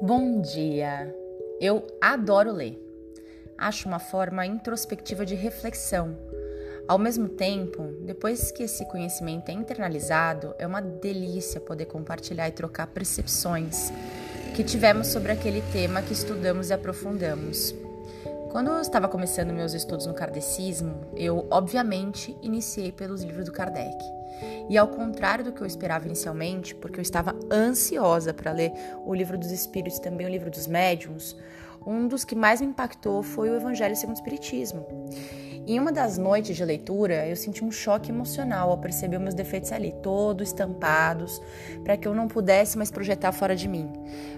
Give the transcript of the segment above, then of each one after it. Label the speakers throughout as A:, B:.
A: Bom dia! Eu adoro ler. Acho uma forma introspectiva de reflexão. Ao mesmo tempo, depois que esse conhecimento é internalizado, é uma delícia poder compartilhar e trocar percepções que tivemos sobre aquele tema que estudamos e aprofundamos. Quando eu estava começando meus estudos no kardecismo, eu obviamente iniciei pelos livros do Kardec. E ao contrário do que eu esperava inicialmente, porque eu estava ansiosa para ler o livro dos Espíritos e também o livro dos Médiuns, um dos que mais me impactou foi o Evangelho segundo o Espiritismo. Em uma das noites de leitura, eu senti um choque emocional ao perceber meus defeitos ali, todos estampados, para que eu não pudesse mais projetar fora de mim.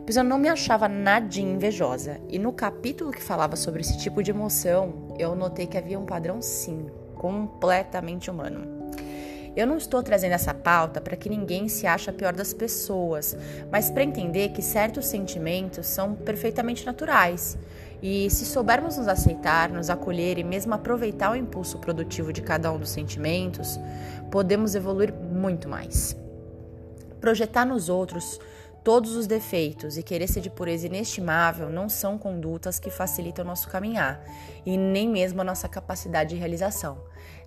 A: Pois eu não me achava nadinha invejosa. E no capítulo que falava sobre esse tipo de emoção, eu notei que havia um padrão, sim, completamente humano. Eu não estou trazendo essa pauta para que ninguém se ache a pior das pessoas, mas para entender que certos sentimentos são perfeitamente naturais e se soubermos nos aceitar, nos acolher e mesmo aproveitar o impulso produtivo de cada um dos sentimentos, podemos evoluir muito mais. Projetar nos outros todos os defeitos e querer ser de pureza inestimável não são condutas que facilitam o nosso caminhar e nem mesmo a nossa capacidade de realização.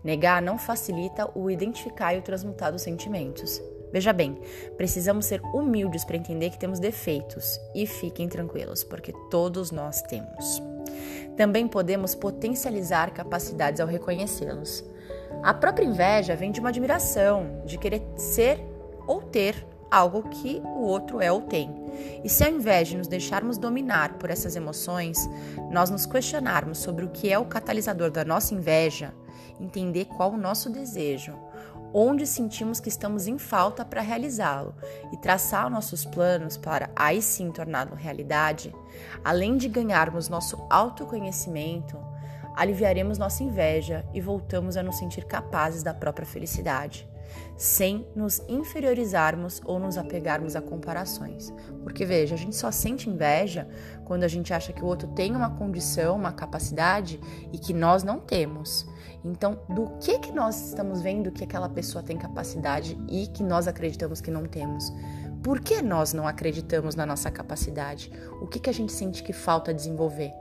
A: Negar não facilita o identificar e o transmutar dos sentimentos. Veja bem, precisamos ser humildes para entender que temos defeitos e fiquem tranquilos, porque todos nós temos. Também podemos potencializar capacidades ao reconhecê-los. A própria inveja vem de uma admiração, de querer ser ou ter algo que o outro é ou tem. E se ao invés de nos deixarmos dominar por essas emoções, nós nos questionarmos sobre o que é o catalisador da nossa inveja, entender qual o nosso desejo, onde sentimos que estamos em falta para realizá-lo e traçar nossos planos para aí sim torná-lo realidade, além de ganharmos nosso autoconhecimento, aliviaremos nossa inveja e voltamos a nos sentir capazes da própria felicidade, sem nos inferiorizarmos ou nos apegarmos a comparações. Porque veja, a gente só sente inveja quando a gente acha que o outro tem uma condição, uma capacidade e que nós não temos. Então, do que que nós estamos vendo que aquela pessoa tem capacidade e que nós acreditamos que não temos? Por que nós não acreditamos na nossa capacidade? O que que a gente sente que falta desenvolver?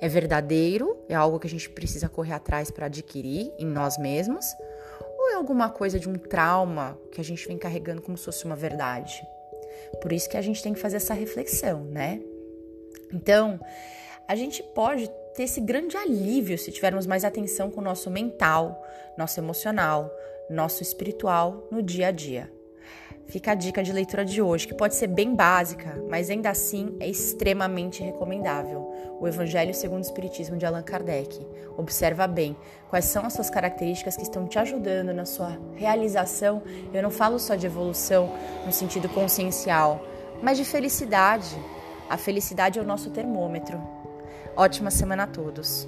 A: É verdadeiro? É algo que a gente precisa correr atrás para adquirir em nós mesmos? Alguma coisa de um trauma que a gente vem carregando como se fosse uma verdade? Por isso que a gente tem que fazer essa reflexão, né? Então, a gente pode ter esse grande alívio se tivermos mais atenção com o nosso mental, nosso emocional, nosso espiritual no dia a dia. Fica a dica de leitura de hoje, que pode ser bem básica, mas ainda assim é extremamente recomendável. O Evangelho segundo o Espiritismo de Allan Kardec. Observa bem quais são as suas características que estão te ajudando na sua realização. Eu não falo só de evolução no sentido consciencial, mas de felicidade. A felicidade é o nosso termômetro. Ótima semana a todos!